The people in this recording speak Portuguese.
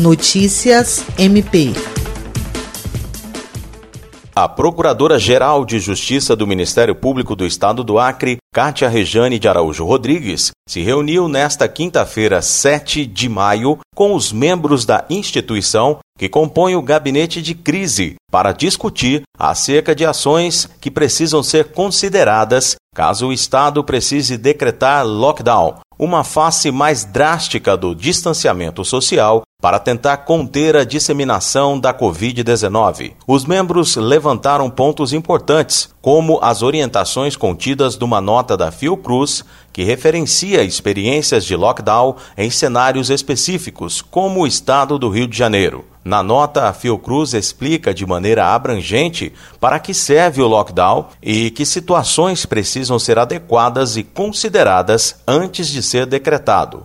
Notícias MP. A Procuradora-Geral de Justiça do Ministério Público do Estado do Acre, Cátia Rejane de Araújo Rodrigues, se reuniu nesta quinta-feira, 7 de maio, com os membros da instituição que compõem o gabinete de crise para discutir acerca de ações que precisam ser consideradas caso o Estado precise decretar lockdown, uma face mais drástica do distanciamento social para tentar conter a disseminação da Covid-19. Os membros levantaram pontos importantes, como as orientações contidas numa nota da Fiocruz, que referencia experiências de lockdown em cenários específicos, como o estado do Rio de Janeiro. Na nota, a Fiocruz explica de maneira abrangente para que serve o lockdown e que situações precisam ser adequadas e consideradas antes de ser decretado.